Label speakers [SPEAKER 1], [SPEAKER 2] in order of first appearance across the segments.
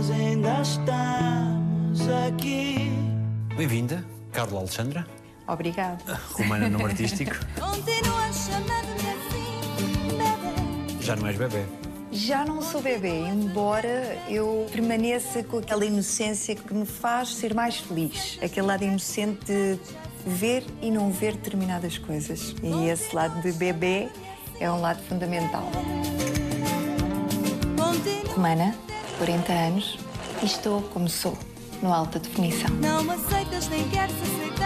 [SPEAKER 1] nós ainda estamos aqui.
[SPEAKER 2] Bem-vinda, Carla Alexandra.
[SPEAKER 3] Obrigada.
[SPEAKER 2] Romana nome artístico.
[SPEAKER 4] Continua chamando-me assim, bebê.
[SPEAKER 2] Já não és bebê.
[SPEAKER 3] Já não sou bebê, embora eu permaneça com aquela inocência que me faz ser mais feliz. Aquele lado inocente de ver e não ver determinadas coisas. E esse lado de bebê é um lado fundamental. Romana, 40 anos, e estou como sou, no alta definição.
[SPEAKER 4] Não aceitas nem queres aceitar.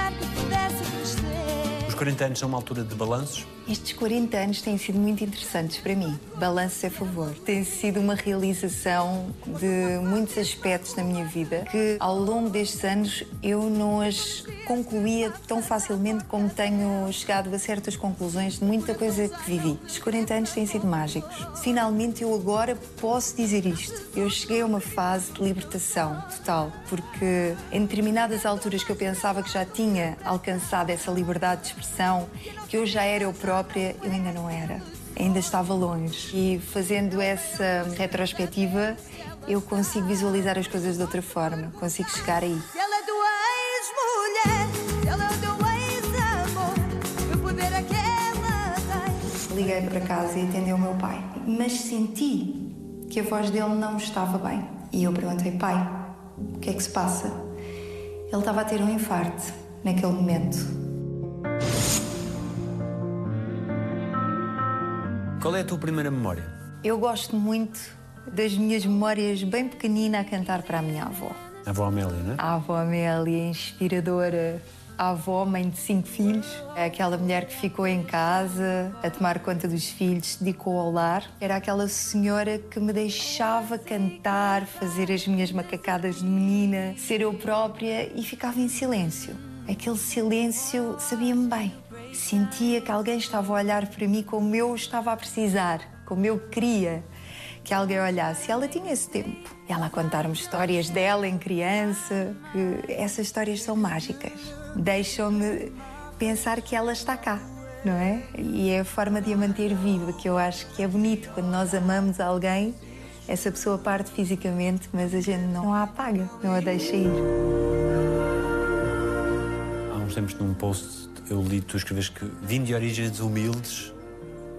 [SPEAKER 2] Os 40 anos são uma altura de balanços.
[SPEAKER 3] Estes 40 anos têm sido muito interessantes para mim. Balanço a favor. Tem sido uma realização de muitos aspectos na minha vida que, ao longo destes anos, eu não as concluía tão facilmente como tenho chegado a certas conclusões de muita coisa que vivi. Estes 40 anos têm sido mágicos. Finalmente, eu agora posso dizer isto. Eu cheguei a uma fase de libertação total, porque em determinadas alturas que eu pensava que já tinha alcançado essa liberdade de expressão, que eu já era eu própria, eu ainda não era. Ainda estava longe. E fazendo essa retrospectiva, eu consigo visualizar as coisas de outra forma, consigo chegar aí.
[SPEAKER 4] Ela é ex-mulher, ela é o teu ex-amor, o poder é que ela tem.
[SPEAKER 3] Liguei para casa e atendeu o meu pai, mas senti que a voz dele não estava bem. E eu perguntei, pai, o que é que se passa? Ele estava a ter um infarto naquele momento.
[SPEAKER 2] Qual é a tua primeira memória?
[SPEAKER 3] Eu gosto muito das minhas memórias bem pequenina a cantar para a minha avó.
[SPEAKER 2] A avó Amélia, não é?
[SPEAKER 3] A avó Amélia, inspiradora. A avó, mãe de cinco filhos. É aquela mulher que ficou em casa a tomar conta dos filhos, se dedicou ao lar. Era aquela senhora que me deixava cantar, fazer as minhas macacadas de menina, ser eu própria e ficava em silêncio. Aquele silêncio sabia-me bem. Sentia que alguém estava a olhar para mim como eu estava a precisar, como eu queria que alguém olhasse. Ela tinha esse tempo. Ela a contar-me histórias dela em criança, que essas histórias são mágicas. Deixam-me pensar que ela está cá, não é? E é a forma de a manter viva, que eu acho que é bonito quando nós amamos alguém. Essa pessoa parte fisicamente, mas a gente não a apaga, não a deixa ir.
[SPEAKER 2] Há uns tempos, num post, eu li tu escreves que vim de origens humildes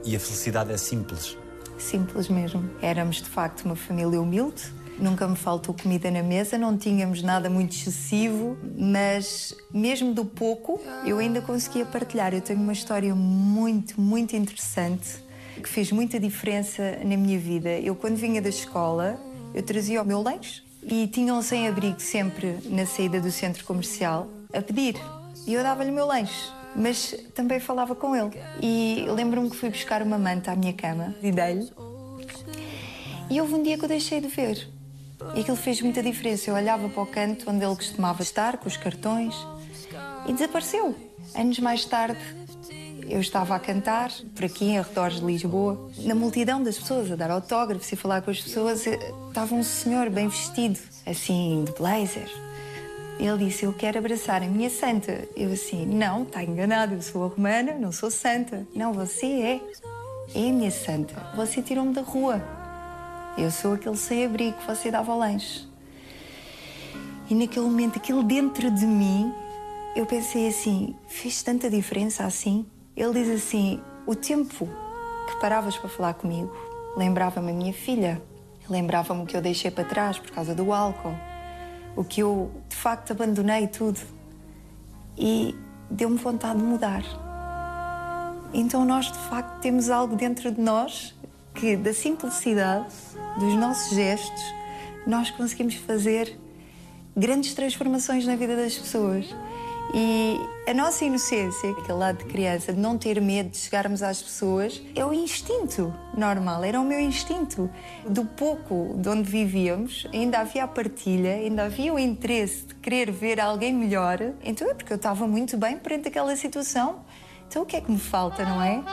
[SPEAKER 2] e a felicidade é simples.
[SPEAKER 3] Simples mesmo. Éramos de facto uma família humilde. Nunca me faltou comida na mesa, não tínhamos nada muito excessivo, mas mesmo do pouco eu ainda conseguia partilhar. Eu tenho uma história muito, muito interessante que fez muita diferença na minha vida. Eu, quando vinha da escola, eu trazia o meu lanche e tinha um sem-abrigo sempre na saída do centro comercial a pedir. E eu dava-lhe o meu lanche, mas também falava com ele. E lembro-me que fui buscar uma manta à minha cama e dei-lhe. E houve um dia que eu deixei de ver. E aquilo fez muita diferença. Eu olhava para o canto onde ele costumava estar, com os cartões, e desapareceu. Anos mais tarde, eu estava a cantar, por aqui, em arredores de Lisboa, na multidão das pessoas, a dar autógrafos e falar com as pessoas, estava um senhor bem vestido, assim, de blazer. Ele disse: Eu quero abraçar a minha santa. Eu assim: Não, está enganado, eu sou a romana, não sou santa. Não, você é. É a minha santa. Você tirou-me da rua. Eu sou aquele sem-abrigo que você dava ao lanche. E naquele momento, aquilo dentro de mim, eu pensei assim: fez tanta diferença assim? Ele diz assim: o tempo que paravas para falar comigo lembrava-me a minha filha, lembrava-me o que eu deixei para trás por causa do álcool, o que eu de facto abandonei tudo. E deu-me vontade de mudar. Então nós de facto temos algo dentro de nós que, da simplicidade dos nossos gestos, nós conseguimos fazer grandes transformações na vida das pessoas. E a nossa inocência, aquele lado de criança, de não ter medo de chegarmos às pessoas, é o instinto normal, era o meu instinto. Do pouco de onde vivíamos, ainda havia a partilha, ainda havia o interesse de querer ver alguém melhor. Então é porque eu estava muito bem perante aquela situação. Então o que é que me falta, não é?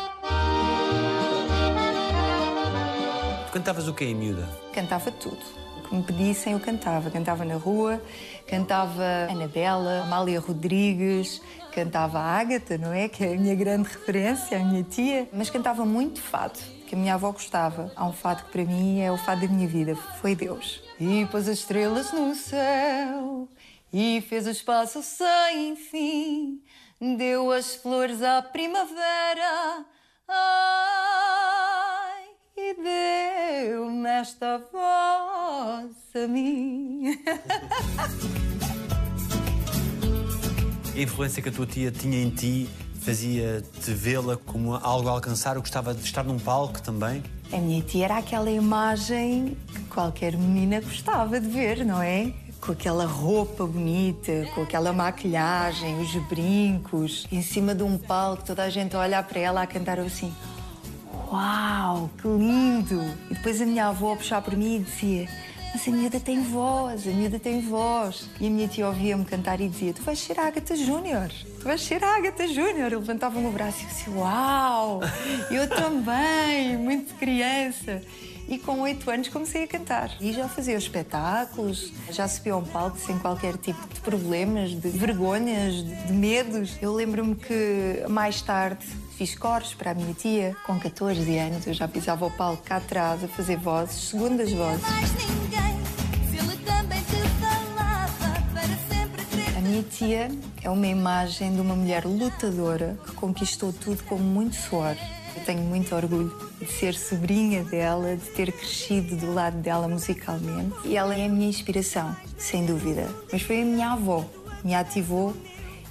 [SPEAKER 2] Cantavas o quê miúda?
[SPEAKER 3] Cantava tudo. Me pedissem, eu cantava. Cantava na rua, cantava Anabela, Amália Rodrigues, cantava a Ágata, não é? Que é a minha grande referência, a minha tia. Mas cantava muito fado. que a minha avó gostava. Há um fado que para mim é o fado da minha vida, foi Deus. E pôs as estrelas no céu e fez o espaço sem fim, deu as flores à primavera. Ai, e deu-me esta voz a mim.
[SPEAKER 2] A influência que a tua tia tinha em ti fazia-te vê-la como algo a alcançar? Eu gostava de estar num palco também?
[SPEAKER 3] A minha tia era aquela imagem que qualquer menina gostava de ver, não é? Com aquela roupa bonita, com aquela maquilhagem, os brincos, em cima de um palco, toda a gente a olhar para ela a cantar assim: Uau, que lindo! E depois a minha avó a puxar por mim e dizia: Mas a miúda tem voz, a miúda tem voz. E a minha tia ouvia-me cantar e dizia: Tu vais ser a Agatha Júnior, tu vais ser a Agatha Júnior. Eu levantava o braço e dizia: Uau, eu também, muito criança. E com oito anos comecei a cantar. E já fazia os espetáculos, já subia a um palco sem qualquer tipo de problemas, de vergonhas, de medos. Eu lembro-me que mais tarde fiz coros para a minha tia. Com 14 anos eu já pisava o palco cá atrás a fazer vozes, segundas vozes. A minha tia é uma imagem de uma mulher lutadora que conquistou tudo com muito suor. Eu tenho muito orgulho de ser sobrinha dela, de ter crescido do lado dela musicalmente. E ela é a minha inspiração, sem dúvida. Mas foi a minha avó que me ativou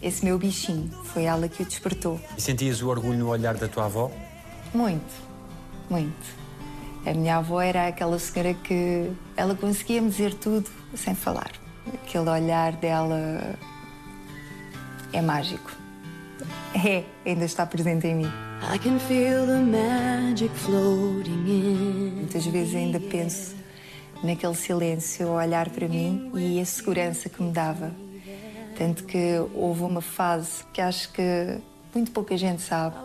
[SPEAKER 3] esse meu bichinho. Foi ela que o despertou.
[SPEAKER 2] E sentias o orgulho no olhar da tua avó?
[SPEAKER 3] Muito, muito. A minha avó era aquela senhora que ela conseguia me dizer tudo sem falar. Aquele olhar dela é mágico. É, ainda está presente em mim.
[SPEAKER 1] I can feel the magic floating in.
[SPEAKER 3] Muitas vezes ainda penso naquele silêncio a olhar para mim e a segurança que me dava. Tanto que houve uma fase que acho que muito pouca gente sabe.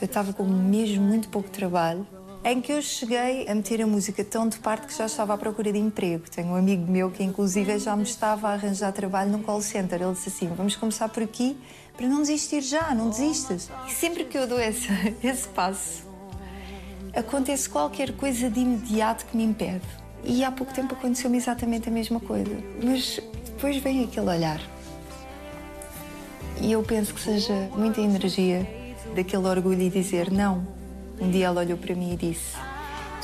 [SPEAKER 3] Eu estava com mesmo muito pouco trabalho. Em que eu cheguei a meter a música tão de parte que já estava à procura de emprego. Tenho um amigo meu que, inclusive, já me estava a arranjar trabalho num call center. Ele disse assim: Vamos começar por aqui para não desistir já, não desistas. E sempre que eu dou esse, esse passo, acontece qualquer coisa de imediato que me impede. E há pouco tempo aconteceu-me exatamente a mesma coisa. Mas depois vem aquele olhar. E eu penso que seja muita energia daquele orgulho e dizer não. Um dia ela olhou para mim e disse: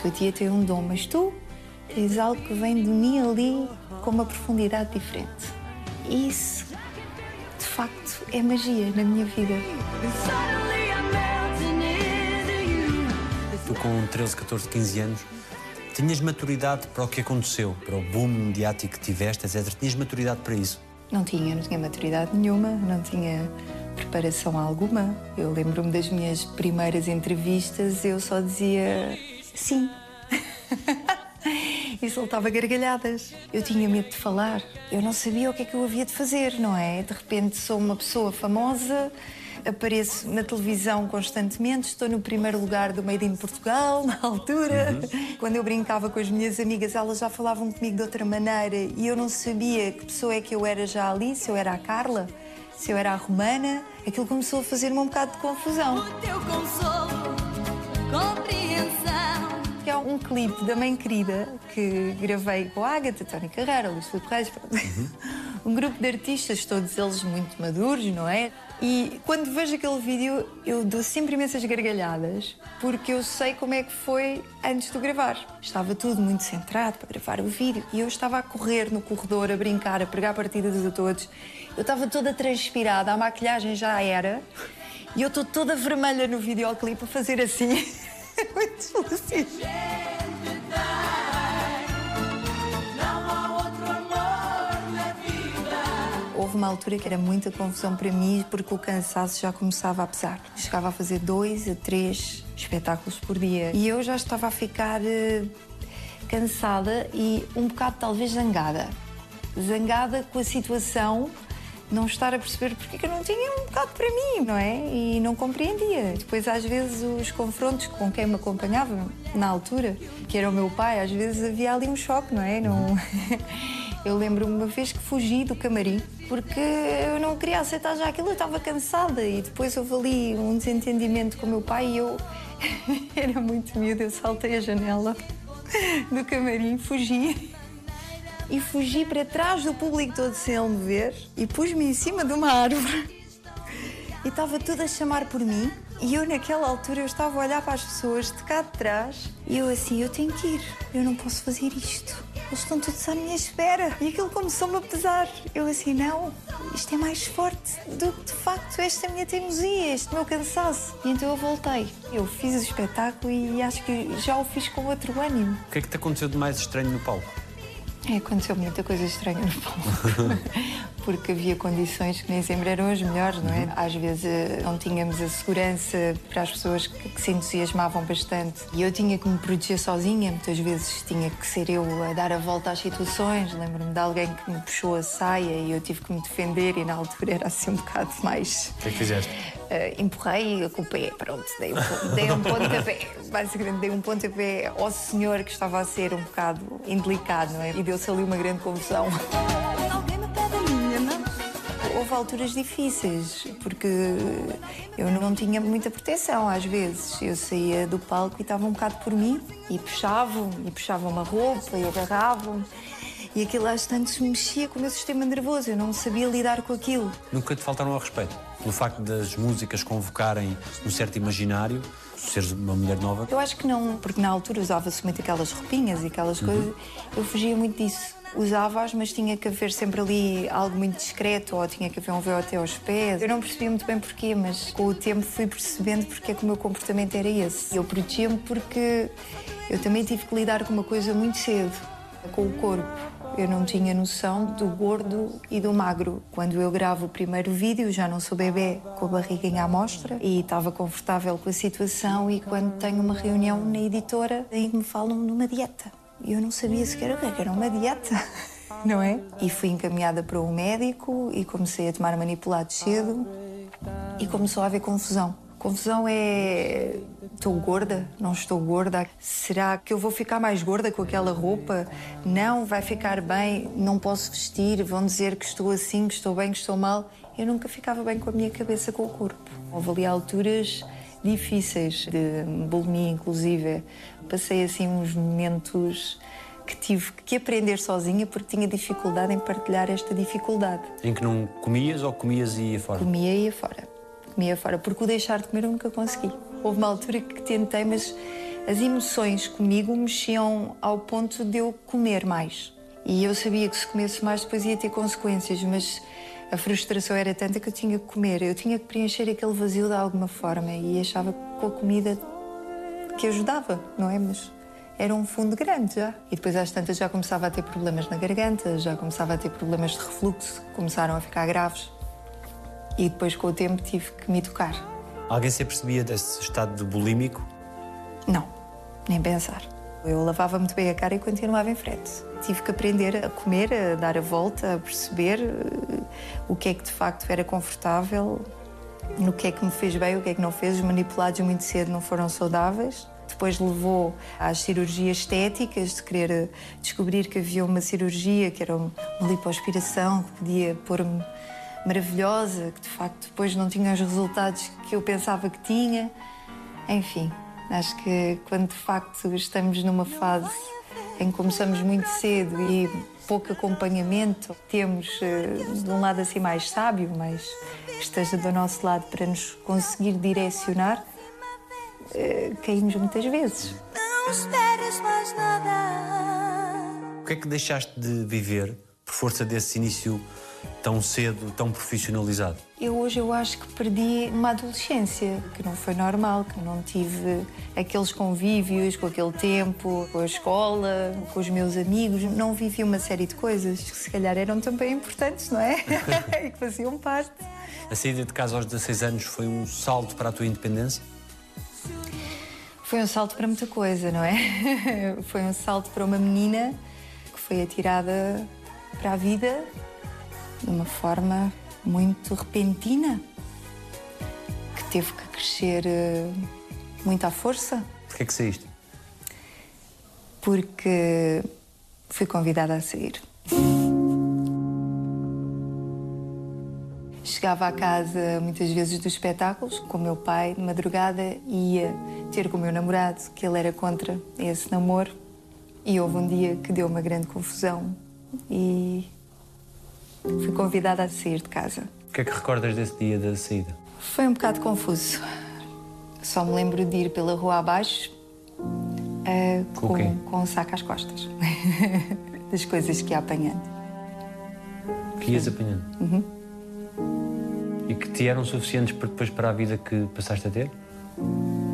[SPEAKER 3] Tua tia tem um dom, mas tu tens algo que vem de mim ali com uma profundidade diferente. E isso, de facto, é magia na minha vida.
[SPEAKER 2] Tu, com 13, 14, 15 anos, tinhas maturidade para o que aconteceu, para o boom mediático que tiveste, etc. Tinhas maturidade para isso?
[SPEAKER 3] Não tinha, não tinha maturidade nenhuma, não tinha preparação alguma. Eu lembro-me das minhas primeiras entrevistas, eu só dizia sim. e soltava gargalhadas. Eu tinha medo de falar. Eu não sabia o que é que eu havia de fazer, não é? De repente sou uma pessoa famosa, apareço na televisão constantemente, estou no primeiro lugar do Made in Portugal, na altura. Quando eu brincava com as minhas amigas, elas já falavam comigo de outra maneira e eu não sabia que pessoa é que eu era já ali, se eu era a Carla, se eu era a Romana. Aquilo começou a fazer-me um bocado de confusão.
[SPEAKER 4] O teu consolo, compreensão.
[SPEAKER 3] Que é um clipe da Mãe Querida que gravei com a Agatha, Tony Carreira, Luís Filipe Reis, pronto. um grupo de artistas, todos eles muito maduros, não é? E quando vejo aquele vídeo, eu dou sempre imensas gargalhadas, porque eu sei como é que foi antes de gravar. Estava tudo muito centrado para gravar o vídeo e eu estava a correr no corredor, a brincar, a pregar partidas a todos. Eu estava toda transpirada, a maquilhagem já era, e eu estou toda vermelha no videoclipe a fazer assim. muito feliz. Houve uma altura que era muita confusão para mim porque o cansaço já começava a pesar. Chegava a fazer dois a três espetáculos por dia e eu já estava a ficar eh, cansada e um bocado talvez zangada. Zangada com a situação, não estar a perceber porque é que eu não tinha um bocado para mim, não é? E não compreendia. Depois, às vezes, os confrontos com quem me acompanhava na altura, que era o meu pai, às vezes havia ali um choque, não é? Não... Eu lembro-me uma vez que fugi do camarim porque eu não queria aceitar já aquilo, eu estava cansada e depois houve ali um desentendimento com o meu pai e eu Era muito miúda, eu saltei a janela do camarim, fugi. E fugi para trás do público todo sem ele me ver e pus-me em cima de uma árvore. E estava tudo a chamar por mim. E eu, naquela altura, eu estava a olhar para as pessoas de cá de trás e eu assim, eu tenho que ir, eu não posso fazer isto. Eles estão todos à minha espera. E aquilo começou-me a pesar. Eu assim, não, isto é mais forte do que de facto esta minha teimosia, este meu cansaço. E então eu voltei. Eu fiz o espetáculo e acho que já o fiz com outro ânimo.
[SPEAKER 2] O que é que te aconteceu de mais estranho no palco?
[SPEAKER 3] É, aconteceu muita coisa estranha no palco. Porque havia condições que nem sempre eram as melhores, não é? Às vezes eh, não tínhamos a segurança para as pessoas que, que se entusiasmavam bastante. E eu tinha que me proteger sozinha, muitas vezes tinha que ser eu a dar a volta às situações. Lembro-me de alguém que me puxou a saia e eu tive que me defender, e na altura era assim um bocado mais.
[SPEAKER 2] O que é que fizeste?
[SPEAKER 3] Uh, empurrei com o pé, pronto, dei um, dei um pontapé. Basicamente, dei um pontapé ao senhor que estava a ser um bocado indelicado, não é? E deu-se ali uma grande confusão. Houve alturas difíceis, porque eu não tinha muita proteção às vezes. Eu saía do palco e estava um bocado por mim, e puxavam, e puxavam uma roupa, e agarravam. E aquilo às tantas mexia com o meu sistema nervoso, eu não sabia lidar com aquilo.
[SPEAKER 2] Nunca te faltaram ao respeito? Pelo facto das músicas convocarem um certo imaginário, seres uma mulher nova?
[SPEAKER 3] Eu acho que não, porque na altura usava-se muito aquelas roupinhas e aquelas coisas. Eu fugia muito disso. Usava-as, mas tinha que haver sempre ali algo muito discreto ou tinha que haver um véu até aos pés. Eu não percebia muito bem porquê, mas com o tempo fui percebendo porque é que o meu comportamento era esse. Eu protegia-me porque eu também tive que lidar com uma coisa muito cedo, com o corpo. Eu não tinha noção do gordo e do magro. Quando eu gravo o primeiro vídeo, já não sou bebê com a barriga em amostra e estava confortável com a situação. E quando tenho uma reunião na editora, aí me falam numa dieta. E eu não sabia sequer o que é que era uma dieta, não é? E fui encaminhada para um médico e comecei a tomar manipulados cedo e começou a haver confusão. Confusão é. Estou gorda? Não estou gorda? Será que eu vou ficar mais gorda com aquela roupa? Não, vai ficar bem, não posso vestir, vão dizer que estou assim, que estou bem, que estou mal. Eu nunca ficava bem com a minha cabeça, com o corpo. Houve ali alturas difíceis, de bulimia inclusive. Passei assim uns momentos que tive que aprender sozinha porque tinha dificuldade em partilhar esta dificuldade.
[SPEAKER 2] Em que não comias ou comias e ia fora?
[SPEAKER 3] Comia e ia fora. Comia fora, porque o deixar de comer eu nunca consegui. Houve uma altura que tentei, mas as emoções comigo mexiam ao ponto de eu comer mais. E eu sabia que se comesse mais depois ia ter consequências, mas a frustração era tanta que eu tinha que comer. Eu tinha que preencher aquele vazio de alguma forma e achava que com a comida que ajudava, não é? Mas era um fundo grande já. E depois às tantas já começava a ter problemas na garganta, já começava a ter problemas de refluxo, começaram a ficar graves. E depois com o tempo tive que me educar.
[SPEAKER 2] Alguém se apercebia desse estado de bulímico?
[SPEAKER 3] Não, nem pensar. Eu lavava muito bem a cara e continuava em frente. Tive que aprender a comer, a dar a volta, a perceber eh, o que é que de facto era confortável, no que é que me fez bem, o que é que não fez. Os manipulados muito cedo não foram saudáveis. Depois levou às cirurgias estéticas, de querer eh, descobrir que havia uma cirurgia que era uma lipoaspiração, que podia pôr-me maravilhosa, que de facto depois não tinha os resultados que eu pensava que tinha. Enfim, acho que quando de facto estamos numa fase em que começamos muito cedo e pouco acompanhamento, temos eh, de um lado assim mais sábio, mas esteja do nosso lado para nos conseguir direcionar, eh, caímos muitas vezes.
[SPEAKER 4] Não esperes mais nada.
[SPEAKER 2] O que é que deixaste de viver por força desse início tão cedo, tão profissionalizado?
[SPEAKER 3] Eu hoje eu acho que perdi uma adolescência que não foi normal, que não tive aqueles convívios com aquele tempo, com a escola, com os meus amigos, não vivi uma série de coisas que se calhar eram também importantes, não é? e que faziam parte.
[SPEAKER 2] A saída de casa aos 16 anos foi um salto para a tua independência?
[SPEAKER 3] Foi um salto para muita coisa, não é? Foi um salto para uma menina que foi atirada para a vida de uma forma muito repentina, que teve que crescer eh, muito à força,
[SPEAKER 2] Porquê é que saíste?
[SPEAKER 3] porque fui convidada a sair. Chegava à casa muitas vezes dos espetáculos com o meu pai de madrugada e ia ter com o meu namorado, que ele era contra esse namoro. E houve um dia que deu uma grande confusão e fui convidada a sair de casa.
[SPEAKER 2] O que é que recordas desse dia da saída?
[SPEAKER 3] Foi um bocado confuso. Só me lembro de ir pela rua abaixo eh,
[SPEAKER 2] Com o quê?
[SPEAKER 3] com, com um saco às costas. das coisas que ia apanhando.
[SPEAKER 2] Que ias apanhando?
[SPEAKER 3] Uhum.
[SPEAKER 2] E que te eram suficientes para depois para a vida que passaste a ter?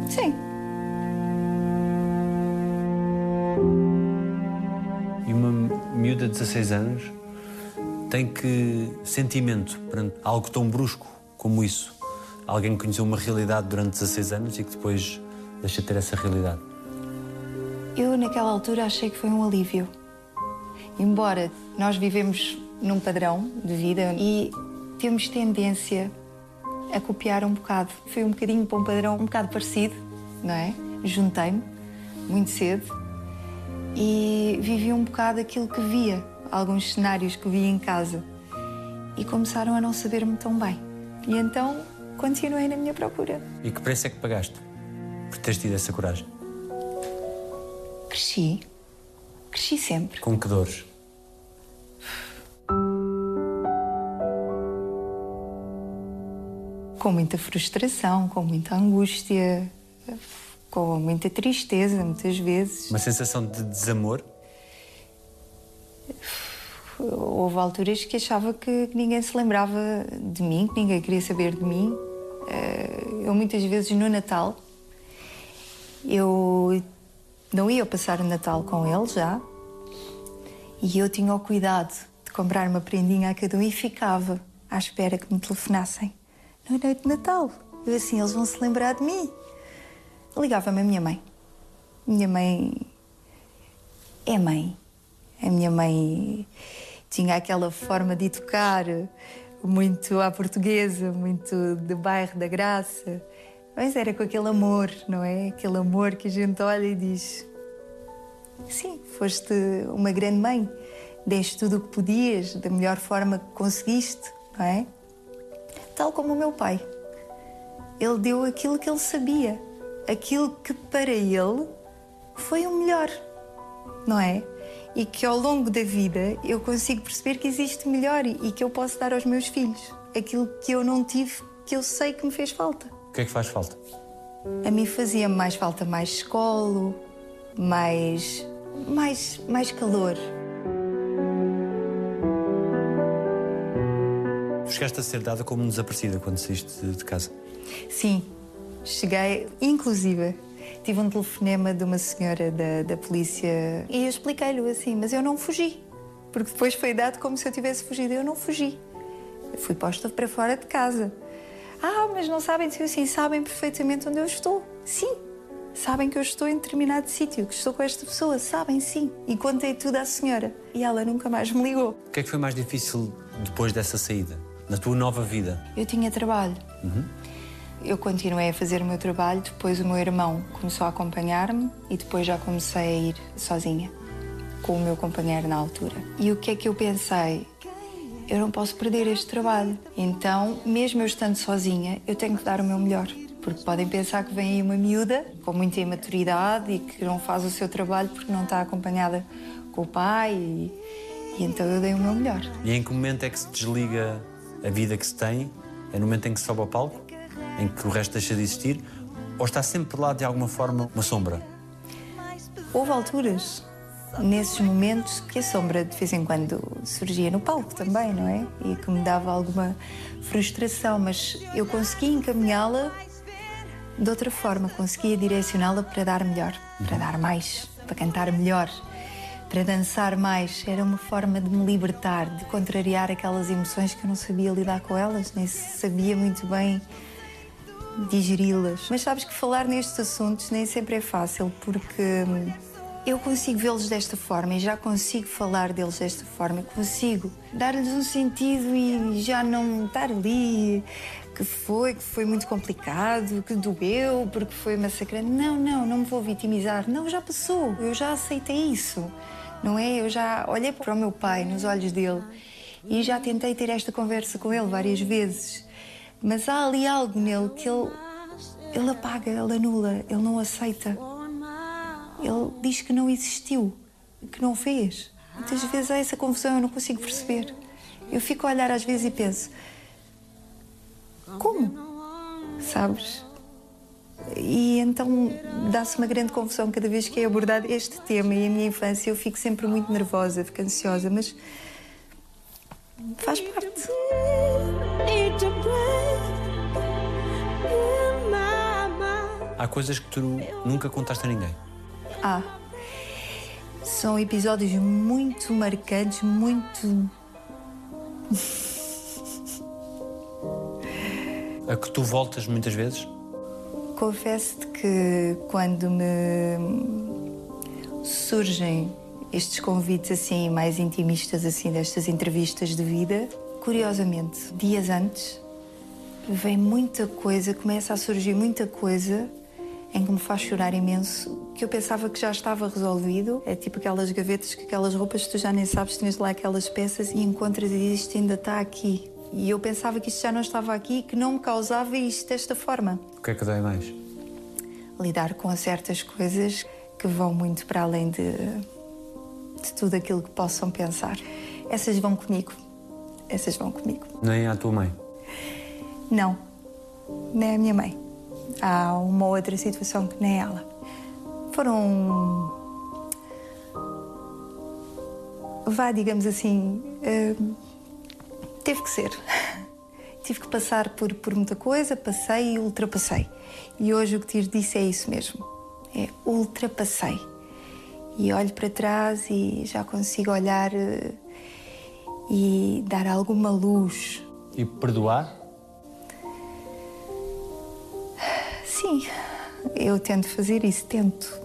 [SPEAKER 3] Sim.
[SPEAKER 2] E uma miúda de 16 anos tem que sentimento perante algo tão brusco como isso? Alguém que conheceu uma realidade durante 16 anos e que depois deixa de ter essa realidade.
[SPEAKER 3] Eu, naquela altura, achei que foi um alívio. Embora nós vivemos num padrão de vida e temos tendência a copiar um bocado. Fui um bocadinho para um padrão um bocado parecido, não é? Juntei-me muito cedo e vivi um bocado aquilo que via, alguns cenários que via em casa. E começaram a não saber-me tão bem. E então continuei na minha procura.
[SPEAKER 2] E que preço é que pagaste por teres tido essa coragem?
[SPEAKER 3] Cresci. Cresci sempre.
[SPEAKER 2] Com que dores?
[SPEAKER 3] Com muita frustração, com muita angústia, com muita tristeza, muitas vezes.
[SPEAKER 2] Uma sensação de desamor?
[SPEAKER 3] Houve alturas que achava que ninguém se lembrava de mim, que ninguém queria saber de mim. Eh, Eu muitas vezes no Natal eu não ia passar o Natal com ele já e eu tinha o cuidado de comprar uma prendinha a cada um e ficava à espera que me telefonassem na noite de Natal. Eu assim, eles vão se lembrar de mim. Ligava-me a minha mãe. Minha mãe é mãe. A minha mãe tinha aquela forma de educar muito à portuguesa, muito de bairro da graça. Mas era com aquele amor, não é? Aquele amor que a gente olha e diz: Sim, foste uma grande mãe, deste tudo o que podias, da melhor forma que conseguiste, não é? Tal como o meu pai. Ele deu aquilo que ele sabia, aquilo que para ele foi o melhor, não é? E que ao longo da vida eu consigo perceber que existe melhor e que eu posso dar aos meus filhos aquilo que eu não tive, que eu sei que me fez falta.
[SPEAKER 2] O que é que faz falta?
[SPEAKER 3] A mim fazia mais falta mais escolo, mais, mais, mais calor.
[SPEAKER 2] Chegaste a ser dada como desaparecida quando saíste de- casa.
[SPEAKER 3] Sim, cheguei, inclusive, tive um telefonema de uma senhora da, da polícia e eu expliquei-lhe assim, mas eu não fugi, porque depois foi dado como se eu tivesse fugido. Eu não fugi. Eu fui posta para fora de casa. Ah, mas não sabem se eu assim, sabem perfeitamente onde eu estou. Sim, sabem que eu estou em determinado sítio, que estou com esta pessoa, sabem sim. E contei tudo à senhora e ela nunca mais me ligou.
[SPEAKER 2] O que é que foi mais difícil depois dessa saída? Na tua nova vida?
[SPEAKER 3] Eu tinha trabalho. Eu continuei a fazer o meu trabalho, depois o meu irmão começou a acompanhar-me e depois já comecei a ir sozinha, com o meu companheiro na altura. E o que é que eu pensei? Eu não posso perder este trabalho. Então, mesmo eu estando sozinha, eu tenho que dar o meu melhor. Porque podem pensar que vem aí uma miúda com muita imaturidade e que não faz o seu trabalho porque não está acompanhada com o pai. E, e então eu dei o meu melhor.
[SPEAKER 2] E em que momento é que se desliga a vida que se tem? É no momento em que se sobe ao palco? Em que o resto deixa de existir? Ou está sempre lá, de alguma forma, uma sombra?
[SPEAKER 3] Houve alturas, nesses momentos, que a sombra de vez em quando surgia no palco também, não é? E que me dava alguma frustração, mas eu conseguia encaminhá-la de outra forma, conseguia direcioná-la para dar melhor, para dar mais, para cantar melhor, para dançar mais. Era uma forma de me libertar, de contrariar aquelas emoções que eu não sabia lidar com elas, nem sabia muito bem digeri-las. Mas sabes que falar nestes assuntos nem sempre é fácil, porque hum, eu consigo vê-los desta forma e já consigo falar deles desta forma. Eu consigo dar-lhes um sentido e já não estar ali que foi, que foi muito complicado, que doeu, porque foi massacrante. Não, não, não me vou vitimizar. Não, já passou. Eu já aceitei isso. Não é? Eu já olhei para o meu pai nos olhos dele E já tentei ter esta conversa com ele várias vezes, mas há ali algo nele que ele, ele apaga, ele anula, ele não aceita. Ele diz que não existiu, que não fez. Muitas vezes há essa confusão, eu não consigo perceber. Eu fico a olhar às vezes e penso: como? Sabes? E então dá-se uma grande confusão cada vez que é abordado este tema e a minha infância eu fico sempre muito nervosa, fico ansiosa, mas faz parte.
[SPEAKER 2] Há coisas que tu nunca contaste a ninguém.
[SPEAKER 3] Ah, são episódios muito marcantes, muito.
[SPEAKER 2] A que tu voltas muitas vezes.
[SPEAKER 3] Confesso-te que quando me surgem estes convites assim mais intimistas assim destas entrevistas de vida, curiosamente, dias antes vem muita coisa, começa a surgir muita coisa em que me faz chorar imenso, que eu pensava que já estava resolvido. É tipo aquelas gavetas, que aquelas roupas que tu já nem sabes, tinhas lá aquelas peças e encontras e dizes ainda está aqui. E eu pensava que isto já não estava aqui, que não me causava isto desta forma
[SPEAKER 2] O que é que dói mais?
[SPEAKER 3] lidar com certas coisas que vão muito para além de, de tudo aquilo que possam pensar. Essas vão comigo. Essas vão comigo.
[SPEAKER 2] Nem à tua mãe.
[SPEAKER 3] Não, nem a minha mãe. Há uma outra situação que nem ela. Foram. Vá, digamos assim. hum, teve que ser. Tive que passar por, por muita coisa, passei e ultrapassei. E hoje o que te disse é isso mesmo. É ultrapassei. E olho para trás e já consigo olhar eh, e dar alguma luz
[SPEAKER 2] E perdoar?
[SPEAKER 3] Sim, eu tento fazer isso, tento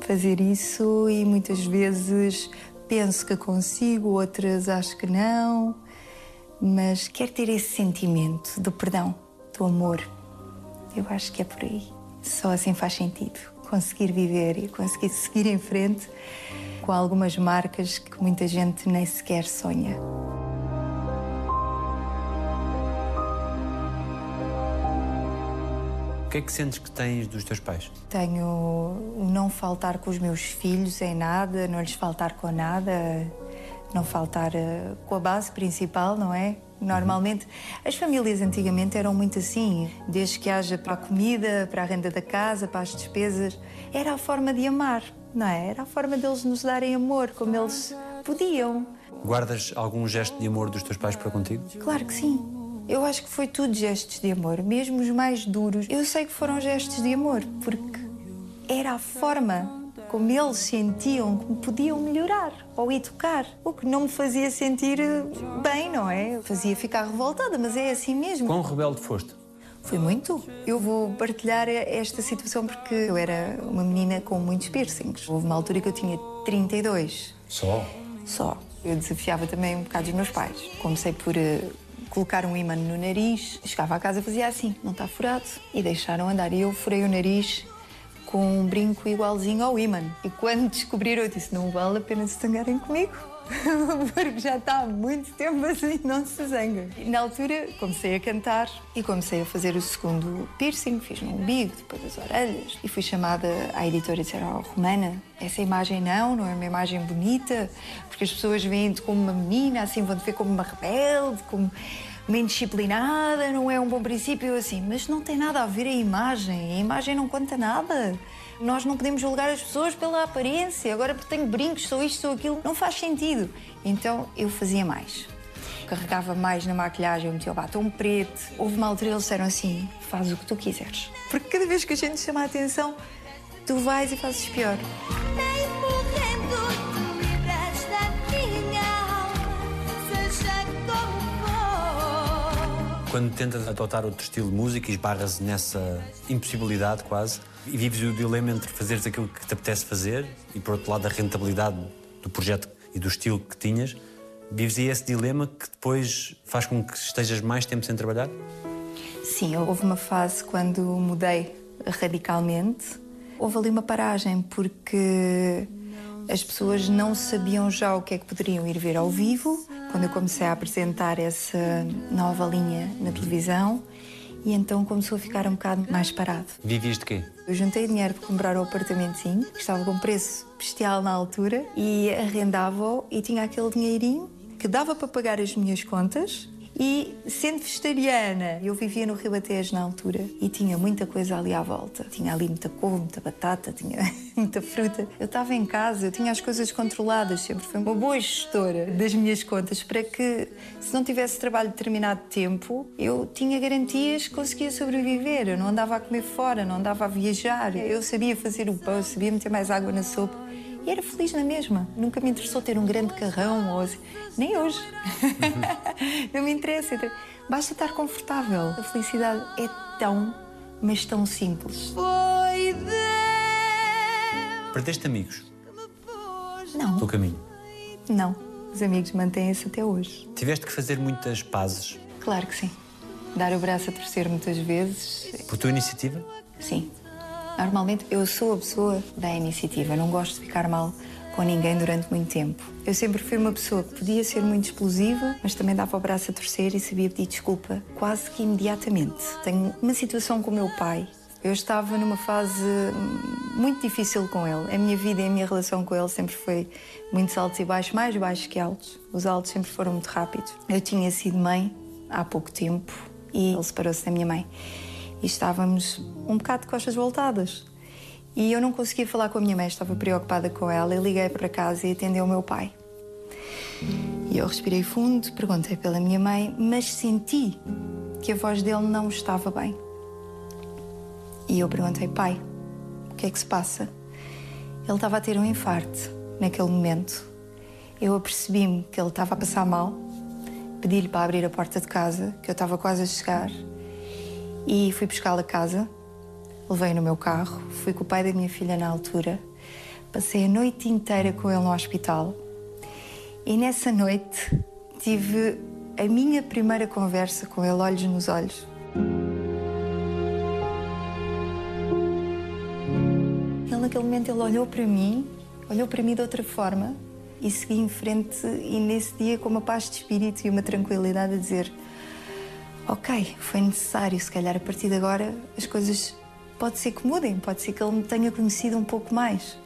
[SPEAKER 3] fazer isso e muitas vezes penso que consigo, outras acho que não, mas quero ter esse sentimento do perdão, do amor. Eu acho que é por aí. Só assim faz sentido conseguir viver e conseguir seguir em frente com algumas marcas que muita gente nem sequer sonha.
[SPEAKER 2] O que é que sentes que tens dos teus pais?
[SPEAKER 3] Tenho o não faltar com os meus filhos em nada, não lhes faltar com nada, não faltar eh, com a base principal, não é? Normalmente, as famílias antigamente eram muito assim, desde que haja para a comida, para a renda da casa, para as despesas, era a forma de amar, não é? Era a forma deles nos darem amor, como eles podiam.
[SPEAKER 2] Guardas algum gesto de amor dos teus pais para contigo?
[SPEAKER 3] Claro que sim. Eu acho que foi tudo gestos de amor, mesmo os mais duros. Eu sei que foram gestos de amor, porque era a forma como eles sentiam que me podiam melhorar ou educar. O que não me fazia sentir bem, não é? Fazia ficar revoltada, mas é assim mesmo.
[SPEAKER 2] Quão rebelde foste?
[SPEAKER 3] Foi muito. Eu vou partilhar esta situação porque eu era uma menina com muitos piercings. Houve uma altura que eu tinha 32
[SPEAKER 2] Só?
[SPEAKER 3] só. Eu desafiava também um bocado os meus pais. Comecei por eh, colocar um imã no nariz, chegava à casa e fazia assim, não está furado. E deixaram andar. E eu furei o nariz com um brinco igualzinho ao imã. E quando descobriram, eu disse: não vale a pena se zangarem comigo. Porque já está há muito tempo assim, não se zanga. E na altura comecei a cantar e comecei a fazer o segundo piercing, fiz no umbigo, depois as orelhas. E fui chamada à editora e disseram: oh, Romana, essa imagem não, não é uma imagem bonita, porque as pessoas veem-te como uma menina, assim vão-te ver como uma rebelde, como uma indisciplinada, não é um bom princípio. Assim, mas não tem nada a ver a imagem, a imagem não conta nada. Nós não podemos julgar as pessoas pela aparência. Agora, porque tenho brincos, sou isto, sou aquilo, não faz sentido. Então eu fazia mais. Carregava mais na maquilhagem, eu metia o batom preto. Houve uma altura eles disseram assim: faz o que tu quiseres. Porque cada vez que a gente chama a atenção, tu vais e fazes pior.
[SPEAKER 2] Quando tentas adotar outro estilo de música e esbarras nessa impossibilidade quase e vives o dilema entre fazeres aquilo que te apetece fazer e, por outro lado, a rentabilidade do projeto e do estilo que tinhas, vives aí esse dilema que depois faz com que estejas mais tempo sem trabalhar?
[SPEAKER 3] Sim, houve uma fase quando mudei radicalmente. Houve ali uma paragem porque as pessoas não sabiam já o que é que poderiam ir ver ao vivo, quando eu comecei a apresentar essa nova linha na televisão e então começou a ficar um bocado mais parado.
[SPEAKER 2] Vivias de quê?
[SPEAKER 3] Eu juntei dinheiro para comprar o apartamentozinho, que estava com preço bestial na altura, e arrendava-o e tinha aquele dinheirinho que dava para pagar as minhas contas. E sendo vegetariana, eu vivia no Ribatejo na altura e tinha muita coisa ali à volta. Tinha ali muita couve, muita batata, tinha muita fruta. Eu estava em casa, eu tinha as coisas controladas, sempre fui uma boa gestora das minhas contas para que, se não tivesse trabalho de determinado tempo, eu tinha garantias que conseguia sobreviver. Eu não andava a comer fora, não andava a viajar. Eu sabia fazer o pão, eu sabia meter mais água na sopa. E era feliz na mesma. Nunca me interessou ter um grande carrão, ou assim. nem hoje. não me interessa. Basta estar confortável. A felicidade é tão, mas tão simples.
[SPEAKER 4] Foi Deus
[SPEAKER 2] Perdeste amigos
[SPEAKER 3] Não,
[SPEAKER 2] pelo caminho.
[SPEAKER 3] não. Os amigos mantêm-se até hoje.
[SPEAKER 2] Tiveste que fazer muitas pazes
[SPEAKER 3] Claro que sim. Dar o braço a torcer muitas vezes.
[SPEAKER 2] por tua iniciativa?
[SPEAKER 3] Sim. Normalmente eu sou a pessoa da iniciativa. Não gosto de ficar mal com ninguém durante muito tempo. Eu sempre fui uma pessoa que podia ser muito explosiva, mas também dava o braço a torcer e sabia pedir desculpa quase que imediatamente. Tenho uma situação com o meu pai. Eu estava numa fase muito difícil com ele. A minha vida e a minha relação com ele sempre foi muitos altos e baixos, mais baixos que altos. Os altos sempre foram muito rápidos. Eu tinha sido mãe há pouco tempo e ele separou-se da minha mãe. E estávamos um bocado de costas voltadas. E eu não conseguia falar com a minha mãe, estava preocupada com ela. Eu liguei para casa e atendi o meu pai. E eu respirei fundo, perguntei pela minha mãe, mas senti que a voz dele não estava bem. E eu perguntei, pai, o que é que se passa? Ele estava a ter um infarto naquele momento. Eu apercebi-me que ele estava a passar mal, pedi-lhe para abrir a porta de casa, que eu estava quase a chegar, e fui buscá-lo a casa. Levei no meu carro, fui com o pai da minha filha na altura, passei a noite inteira com ele no hospital. E nessa noite tive a minha primeira conversa com ele, olhos nos olhos. Ele, naquele momento, ele olhou para mim, olhou para mim de outra forma e segui em frente. E nesse dia, com uma paz de espírito e uma tranquilidade, a dizer: Ok, foi necessário, se calhar a partir de agora as coisas pode ser que mudem, pode ser que ele me tenha conhecido um pouco mais.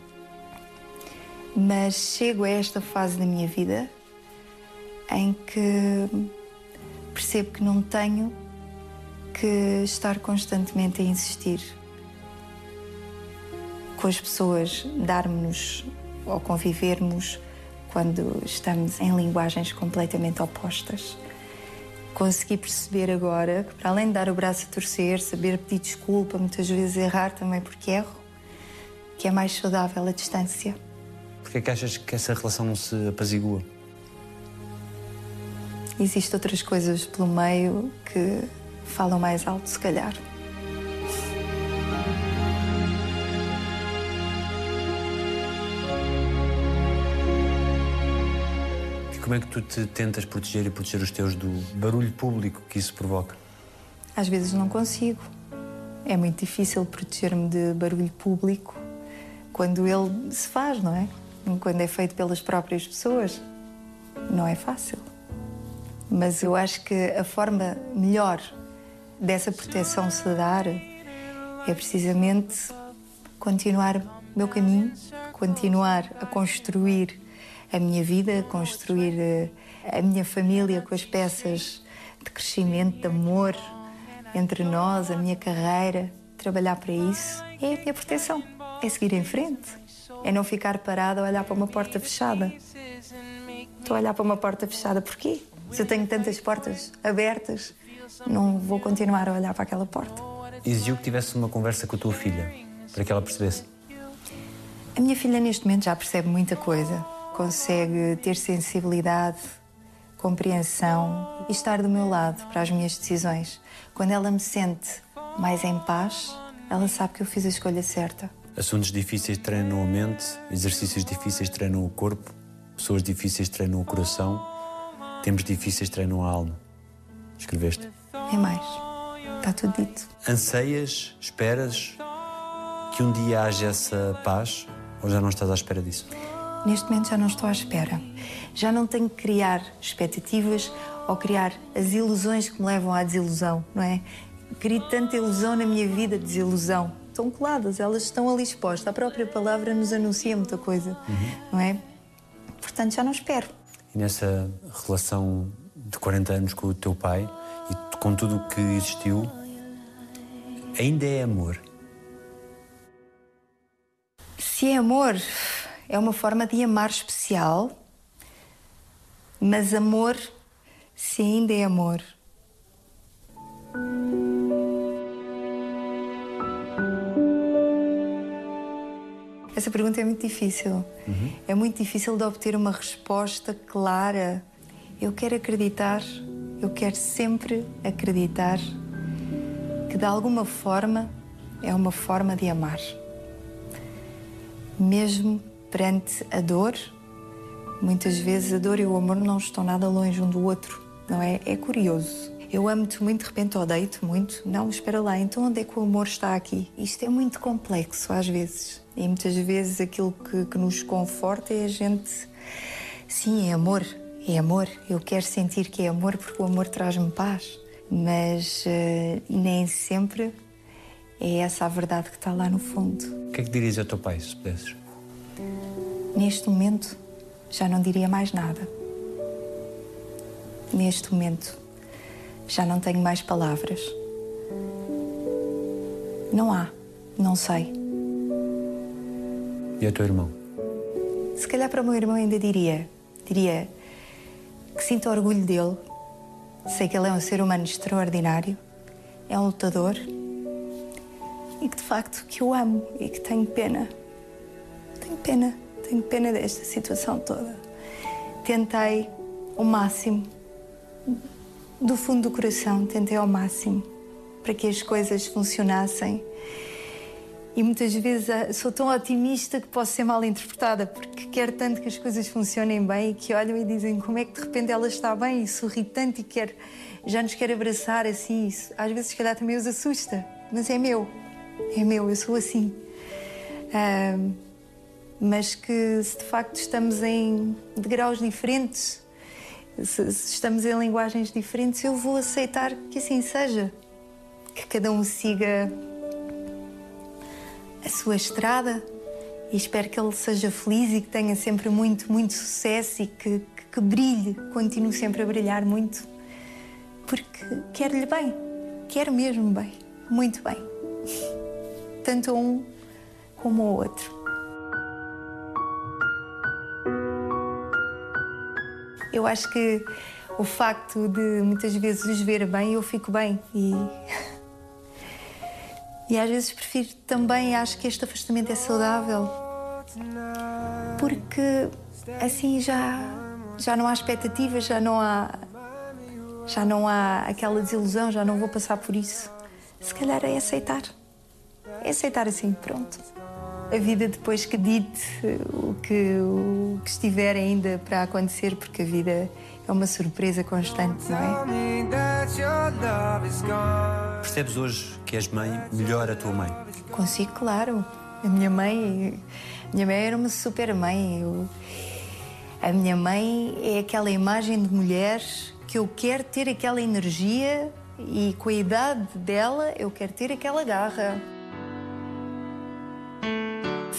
[SPEAKER 3] Mas chego a esta fase da minha vida em que percebo que não tenho que estar constantemente a insistir com as pessoas, darmos ou convivermos quando estamos em linguagens completamente opostas. Consegui perceber agora que, para além de dar o braço a torcer, saber pedir desculpa, muitas vezes errar também porque erro, que é mais saudável a distância.
[SPEAKER 2] Porquê é que achas que essa relação não se apazigua?
[SPEAKER 3] Existem outras coisas pelo meio que falam mais alto, se calhar.
[SPEAKER 2] Como é que tu te tentas proteger e proteger os teus do barulho público que isso provoca?
[SPEAKER 3] Às vezes não consigo. É muito difícil proteger-me de barulho público quando ele se faz, não é? Quando é feito pelas próprias pessoas. Não é fácil. Mas eu acho que a forma melhor dessa proteção se dar é precisamente continuar meu caminho, continuar a construir a minha vida, construir eh, a minha família com as peças de crescimento, de amor entre nós, a minha carreira, trabalhar para isso. É a minha proteção, é seguir em frente, é não ficar parada a olhar para uma porta fechada. Estou a olhar para uma porta fechada porquê? Se eu tenho tantas portas abertas, não vou continuar a olhar para aquela porta.
[SPEAKER 2] Exigiu que tivesse uma conversa com a tua filha, para que ela percebesse.
[SPEAKER 3] A minha filha neste momento já percebe muita coisa. Consegue ter sensibilidade, compreensão e estar do meu lado para as minhas decisões. Quando ela me sente mais em paz, ela sabe que eu fiz a escolha certa.
[SPEAKER 2] Assuntos difíceis treinam a mente, exercícios difíceis treinam o corpo, pessoas difíceis treinam o coração, tempos difíceis treinam a alma. Escreveste.
[SPEAKER 3] É mais. Está tudo dito.
[SPEAKER 2] Anseias, esperas que um dia haja essa paz ou já não estás à espera disso?
[SPEAKER 3] Neste momento já não estou à espera. Já não tenho que criar expectativas ou criar as ilusões que me levam à desilusão, não é? Crio tanta ilusão na minha vida, desilusão. Estão coladas, elas estão ali expostas. A própria palavra nos anuncia muita coisa, não é? Portanto, já não espero.
[SPEAKER 2] E nessa relação de 40 anos com o teu pai e com tudo o que existiu, ainda é amor?
[SPEAKER 3] Se é amor, é uma forma de amar especial, mas amor, se ainda é amor. Essa pergunta é muito difícil. É muito difícil de obter uma resposta clara. Eu quero acreditar, eu quero sempre acreditar que de alguma forma é uma forma de amar mesmo perante a dor, muitas vezes a dor e o amor não estão nada longe um do outro, não é? É curioso. Eu amo-te muito, de repente odeio-te muito. Não, espera lá, então onde é que o amor está aqui? Isto é muito complexo às vezes. E muitas vezes aquilo que, que nos conforta é a gente. Sim, é amor, é amor. Eu quero sentir que é amor porque o amor traz-me paz. Mas eh, nem sempre é essa a verdade que está lá no fundo.
[SPEAKER 2] O que é que dirias ao teu pai, se pudesses?
[SPEAKER 3] Neste momento, já não diria mais nada. Neste momento, já não tenho mais palavras. Não há, não sei.
[SPEAKER 2] E ao teu irmão?
[SPEAKER 3] Se calhar para o meu irmão ainda diria, diria que sinto orgulho dele. Sei que ele é um ser humano extraordinário, é um lutador e que de facto que eu amo e que tenho pena. Tenho pena, tenho pena desta situação toda. Tentei o máximo, do fundo do coração, tentei ao máximo para que as coisas funcionassem. E muitas vezes ah, sou tão otimista que posso ser mal interpretada, porque quero tanto que as coisas funcionem bem e que olham e dizem como é que de repente ela está bem e sorri tanto e quer, já nos quer abraçar assim. Isso, às vezes, se calhar, também os assusta, mas é meu é meu, eu sou assim. Uh, mas que se de facto estamos em degraus diferentes, se, se estamos em linguagens diferentes, eu vou aceitar que assim seja. Que cada um siga a sua estrada e espero que ele seja feliz e que tenha sempre muito, muito sucesso e que, que, que brilhe, continue sempre a brilhar muito, porque quero-lhe bem, quero mesmo bem, muito bem tanto um como o outro. Eu acho que o facto de muitas vezes os ver bem, eu fico bem e e às vezes prefiro também, acho que este afastamento é saudável porque assim já já não há expectativas, já não há já não há aquela desilusão, já não vou passar por isso. Se calhar é aceitar é aceitar assim, pronto. A vida depois que dite o que, o que estiver ainda para acontecer, porque a vida é uma surpresa constante, não é?
[SPEAKER 2] Percebes hoje que és mãe melhor a tua mãe?
[SPEAKER 3] Consigo, claro. A minha mãe, a minha mãe era uma super mãe. Eu, a minha mãe é aquela imagem de mulher que eu quero ter aquela energia e com a idade dela eu quero ter aquela garra.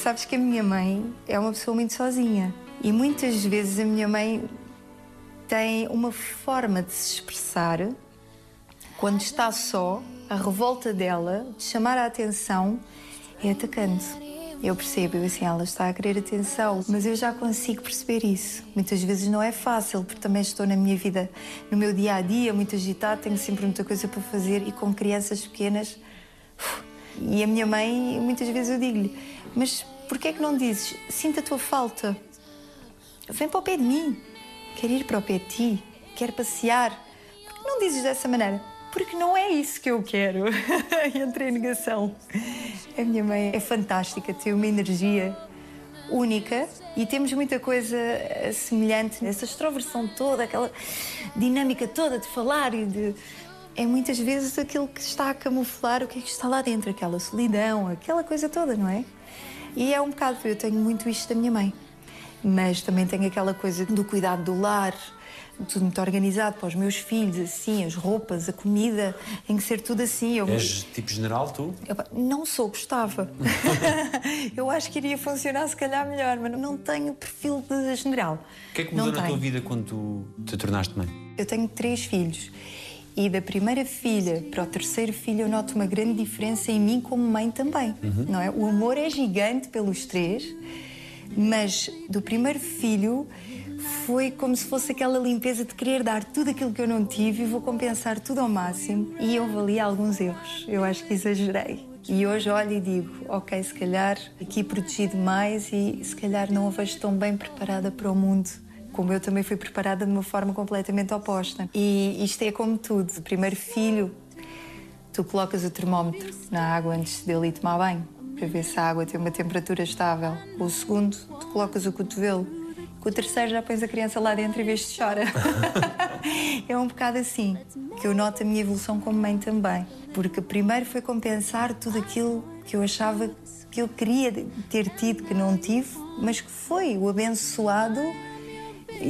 [SPEAKER 3] Sabes que a minha mãe é uma pessoa muito sozinha e muitas vezes a minha mãe tem uma forma de se expressar quando está só, a revolta dela de chamar a atenção é atacante. Eu percebo, eu assim, ela está a querer atenção, mas eu já consigo perceber isso. Muitas vezes não é fácil, porque também estou na minha vida, no meu dia a dia, muito agitado, tenho sempre muita coisa para fazer e com crianças pequenas. E a minha mãe, muitas vezes eu digo-lhe: Mas porquê é que não dizes, sinto a tua falta? Vem para o pé de mim. Quero ir para o pé de ti. Quero passear. Por que não dizes dessa maneira? Porque não é isso que eu quero. Entrei em negação. A minha mãe é fantástica, tem uma energia única e temos muita coisa semelhante nessa extroversão toda, aquela dinâmica toda de falar e de é muitas vezes aquilo que está a camuflar o que é que está lá dentro, aquela solidão, aquela coisa toda, não é? E é um bocado, eu tenho muito isto da minha mãe. Mas também tenho aquela coisa do cuidado do lar, tudo muito organizado para os meus filhos, assim, as roupas, a comida, tem que ser tudo assim. Eu,
[SPEAKER 2] És tipo general, tu?
[SPEAKER 3] eu não sou, gostava. eu acho que iria funcionar se calhar melhor, mas não tenho perfil de general.
[SPEAKER 2] O que é que
[SPEAKER 3] Não
[SPEAKER 2] mudou na tua
[SPEAKER 3] tenho.
[SPEAKER 2] vida quando tu te tornaste mãe?
[SPEAKER 3] Eu tenho três filhos. E da primeira filha para o terceiro filho eu noto uma grande diferença em mim como mãe também, não é? O amor é gigante pelos três, mas do primeiro filho foi como se fosse aquela limpeza de querer dar tudo aquilo que eu não tive e vou compensar tudo ao máximo. E houve ali alguns erros, eu acho que exagerei. E hoje olho e digo, ok, se calhar aqui protegido mais e se calhar não a vejo tão bem preparada para o mundo como eu também fui preparada de uma forma completamente oposta. E isto é como tudo. Primeiro filho, tu colocas o termómetro na água antes dele ir tomar banho, para ver se a água tem uma temperatura estável. O segundo, tu colocas o cotovelo. Com o terceiro já pões a criança lá dentro e vês se chora. é um bocado assim que eu noto a minha evolução como mãe também. Porque primeiro foi compensar tudo aquilo que eu achava que eu queria ter tido, que não tive, mas que foi o abençoado e,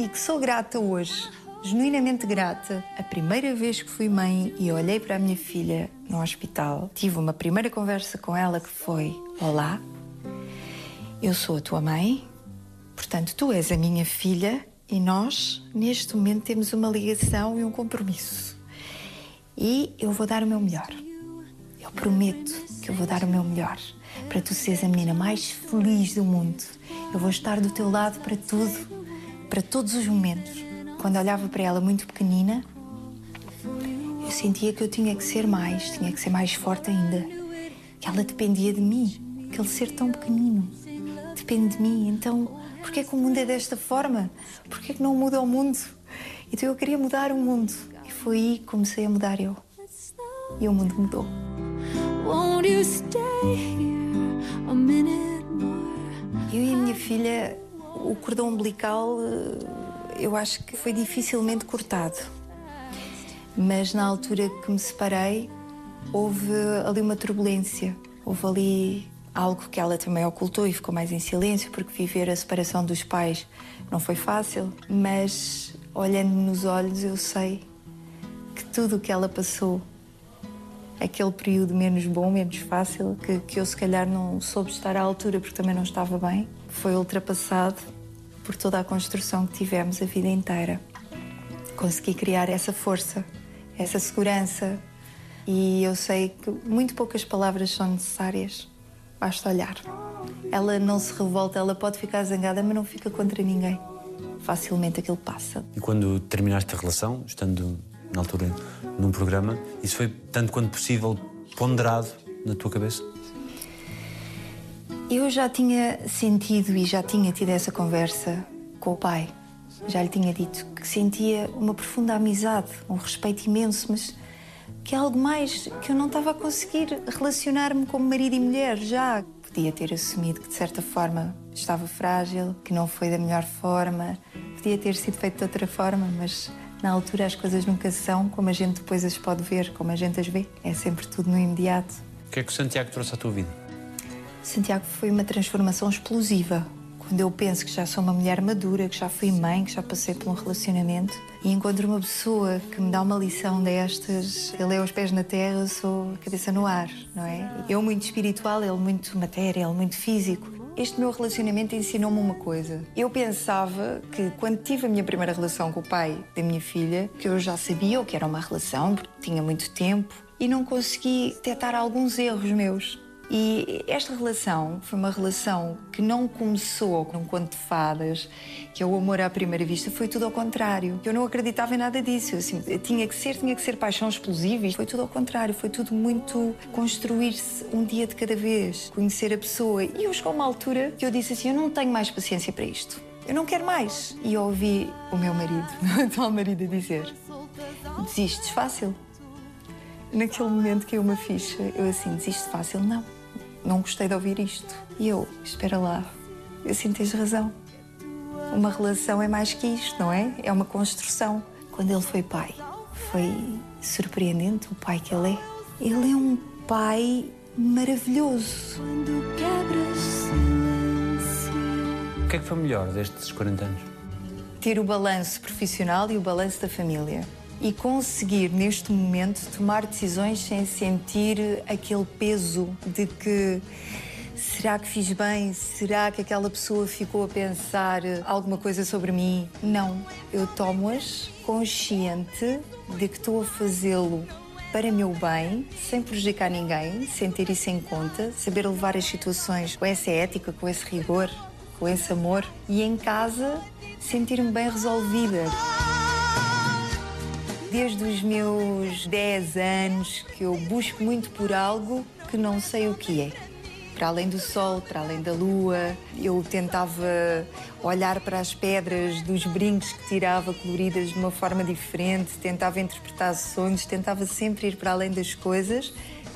[SPEAKER 3] e- e que sou grata hoje, genuinamente grata. A primeira vez que fui mãe e olhei para a minha filha no hospital, tive uma primeira conversa com ela que foi: Olá, eu sou a tua mãe, portanto, tu és a minha filha e nós, neste momento, temos uma ligação e um compromisso. E eu vou dar o meu melhor. Eu prometo que eu vou dar o meu melhor para tu seres a menina mais feliz do mundo. Eu vou estar do teu lado para tudo, para todos os momentos. Quando olhava para ela muito pequenina, eu sentia que eu tinha que ser mais, tinha que ser mais forte ainda. Que ela dependia de mim, aquele ser tão pequenino depende de mim. Então, porquê que o mundo é desta forma? Porquê que não muda o mundo? Então eu queria mudar o mundo. E foi aí que comecei a mudar eu. E o mundo mudou. Eu e a minha filha, o cordão umbilical, eh, eu acho que foi dificilmente cortado. Mas na altura que me separei, houve ali uma turbulência. Houve ali algo que ela também ocultou e ficou mais em silêncio, porque viver a separação dos pais não foi fácil. Mas olhando nos olhos, eu sei que tudo o que ela passou aquele período menos bom, menos fácil, que, que eu se calhar não soube estar à altura porque também não estava bem, foi ultrapassado por toda a construção que tivemos a vida inteira. Consegui criar essa força, essa segurança e eu sei que muito poucas palavras são necessárias, basta olhar. Ela não se revolta, ela pode ficar zangada, mas não fica contra ninguém. Facilmente aquilo passa.
[SPEAKER 2] E quando terminaste a relação, estando na altura num programa, isso foi tanto quanto possível ponderado na tua cabeça?
[SPEAKER 3] Eu já tinha sentido e já tinha tido essa conversa com o pai. Já lhe tinha dito que sentia uma profunda amizade, um respeito imenso, mas que é algo mais que eu não estava a conseguir relacionar-me como marido e mulher já. Podia ter assumido que de certa forma estava frágil, que não foi da melhor forma, podia ter sido feito de outra forma, mas na altura as coisas nunca são como a gente depois as pode ver, como a gente as vê. É sempre tudo no imediato.
[SPEAKER 2] O que é que o Santiago trouxe à tua vida?
[SPEAKER 3] Santiago foi uma transformação explosiva. Quando eu penso que já sou uma mulher madura, que já fui mãe, que já passei por um relacionamento e encontro uma pessoa que me dá uma lição destas, ele é os pés na terra, eu sou a cabeça no ar, não é? Eu muito espiritual, ele muito matéria, ele muito físico. Este meu relacionamento ensinou-me uma coisa. Eu pensava que quando tive a minha primeira relação com o pai da minha filha, que eu já sabia o que era uma relação, porque tinha muito tempo, e não consegui detectar alguns erros meus. E esta relação foi uma relação que não começou com um conto de fadas, que é o amor à primeira vista, foi tudo ao contrário. Eu não acreditava em nada disso. Assim, tinha que ser, tinha que ser paixão explosiva e foi tudo ao contrário. Foi tudo muito construir-se um dia de cada vez, conhecer a pessoa. E eu chegou uma altura que eu disse assim: eu não tenho mais paciência para isto. Eu não quero mais. E eu ouvi o meu marido, o atual marido, dizer: desistes fácil. Naquele momento que eu uma ficha, eu assim, desisto fácil? Não. Não gostei de ouvir isto. E eu, espera lá, eu sinto tens razão. Uma relação é mais que isto, não é? É uma construção. Quando ele foi pai, foi surpreendente o pai que ele é. Ele é um pai maravilhoso.
[SPEAKER 1] Quando quebras silêncio,
[SPEAKER 2] O que é que foi melhor destes 40 anos?
[SPEAKER 3] ter o balanço profissional e o balanço da família. E conseguir, neste momento, tomar decisões sem sentir aquele peso de que será que fiz bem? Será que aquela pessoa ficou a pensar alguma coisa sobre mim? Não. Eu tomo-as consciente de que estou a fazê-lo para meu bem, sem prejudicar ninguém, sem ter isso em conta, saber levar as situações com essa ética, com esse rigor, com esse amor e em casa sentir-me bem resolvida. Desde os meus 10 anos que eu busco muito por algo que não sei o que é. Para além do sol, para além da lua, eu tentava olhar para as pedras dos brincos que tirava coloridas de uma forma diferente, tentava interpretar sonhos, tentava sempre ir para além das coisas,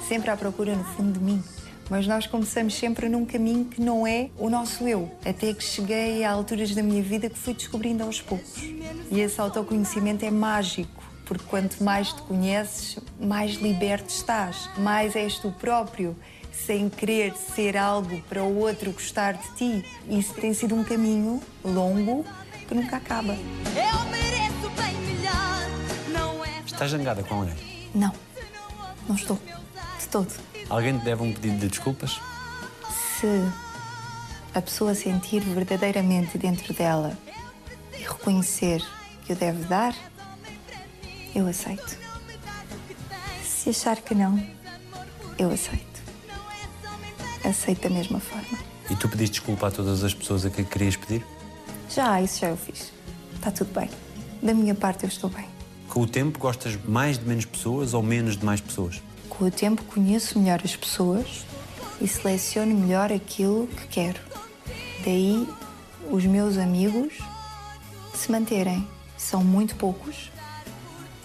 [SPEAKER 3] sempre à procura no fundo de mim mas nós começamos sempre num caminho que não é o nosso eu. Até que cheguei a alturas da minha vida que fui descobrindo aos poucos. E esse autoconhecimento é mágico, porque quanto mais te conheces, mais liberto estás, mais és tu próprio, sem querer ser algo para o outro gostar de ti. Isso tem sido um caminho longo que nunca acaba.
[SPEAKER 4] Eu mereço bem melhor, não é?
[SPEAKER 2] Estás zangada com alguém?
[SPEAKER 3] Não, não estou. De todo.
[SPEAKER 2] Alguém te deve um pedido de desculpas?
[SPEAKER 3] Se a pessoa sentir verdadeiramente dentro dela e reconhecer que o deve dar, eu aceito. Se achar que não, eu aceito. Aceito da mesma forma.
[SPEAKER 2] E tu pediste desculpa a todas as pessoas a quem querias pedir?
[SPEAKER 3] Já, isso já eu fiz. Está tudo bem. Da minha parte, eu estou bem.
[SPEAKER 2] Com o tempo, gostas mais de menos pessoas ou menos de mais pessoas?
[SPEAKER 3] Com o tempo, conheço melhor as pessoas e seleciono melhor aquilo que quero. Daí, os meus amigos se manterem. São muito poucos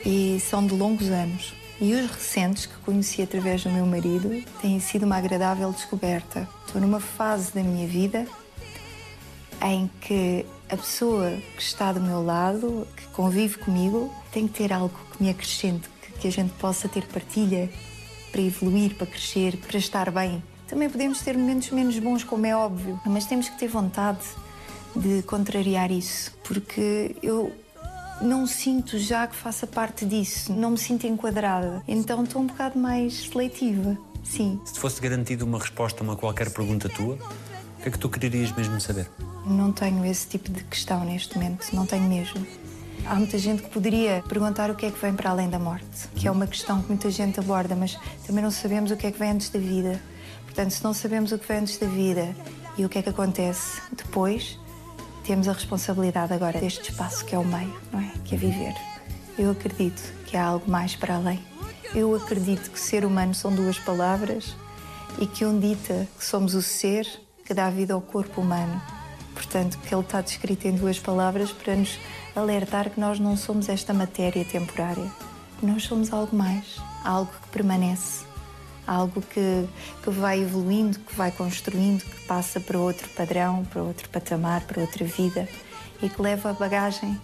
[SPEAKER 3] e são de longos anos. E os recentes que conheci através do meu marido têm sido uma agradável descoberta. Estou numa fase da minha vida em que a pessoa que está do meu lado, que convive comigo, tem que ter algo que me acrescente, que, a gente possa ter partilha para evoluir, para crescer, para estar bem. Também podemos ter momentos menos bons, como é óbvio, mas temos que ter vontade de contrariar isso, porque eu não sinto já que faça parte disso, não me sinto enquadrada. Então estou um bocado mais seletiva, sim.
[SPEAKER 2] Se te fosse garantido uma resposta a uma qualquer pergunta tua, o que é que tu querias mesmo saber?
[SPEAKER 3] Não tenho esse tipo de questão neste momento, não tenho mesmo. Há muita gente que poderia perguntar o que é que vem para além da morte, que é uma questão que muita gente aborda, mas também não sabemos o que é que vem antes da vida. Portanto, se não sabemos o que vem antes da vida e o que é que acontece depois, temos a responsabilidade agora deste espaço que é o meio, não é? Que é viver. Eu acredito que há algo mais para além. Eu acredito que ser humano são duas palavras e que um dita que somos o ser que dá vida ao corpo humano. Portanto, que ele está descrito em duas palavras para nos alertar que nós não somos esta matéria temporária. Nós somos algo mais, algo que permanece, algo que, que vai evoluindo, que vai construindo, que passa para outro padrão, para outro patamar, para outra vida e que leva a bagagem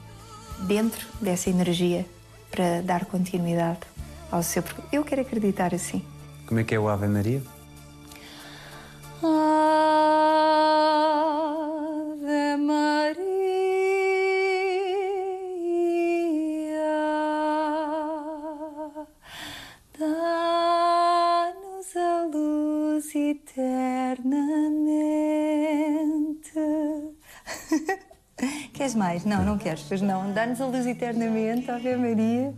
[SPEAKER 3] dentro dessa energia para dar continuidade ao seu. Eu quero acreditar assim.
[SPEAKER 2] Como é que é o Ave Maria?
[SPEAKER 3] Ave Queres mais? Não, não queres, pois não. Dá-nos a luz eternamente, Ave Maria.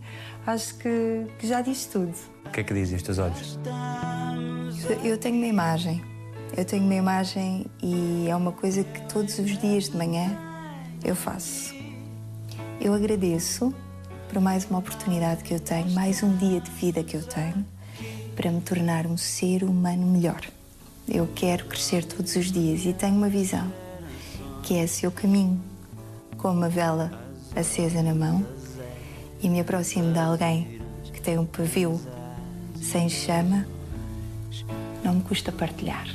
[SPEAKER 3] Acho que, que já diz tudo.
[SPEAKER 2] O que é que dizem os teus olhos?
[SPEAKER 3] Eu tenho uma imagem. Eu tenho uma imagem e é uma coisa que todos os dias de manhã eu faço. Eu agradeço por mais uma oportunidade que eu tenho, mais um dia de vida que eu tenho, para me tornar um ser humano melhor. Eu quero crescer todos os dias e tenho uma visão, que é se eu caminho com uma vela acesa na mão e me aproximo de alguém que tem um pavio sem chama, não me custa partilhar.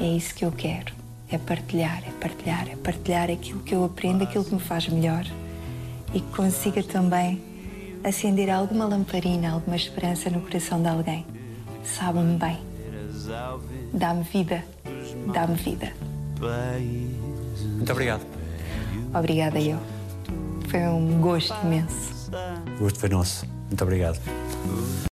[SPEAKER 3] É isso que eu quero. É partilhar, é partilhar, é partilhar aquilo que eu aprendo, aquilo que me faz melhor e que consiga também acender alguma lamparina, alguma esperança no coração de alguém. Sabe-me bem. Dá-me vida. Dá-me vida.
[SPEAKER 2] Muito obrigado.
[SPEAKER 3] Obrigada eu. Foi um gosto imenso.
[SPEAKER 2] O gosto foi nosso. Muito obrigado.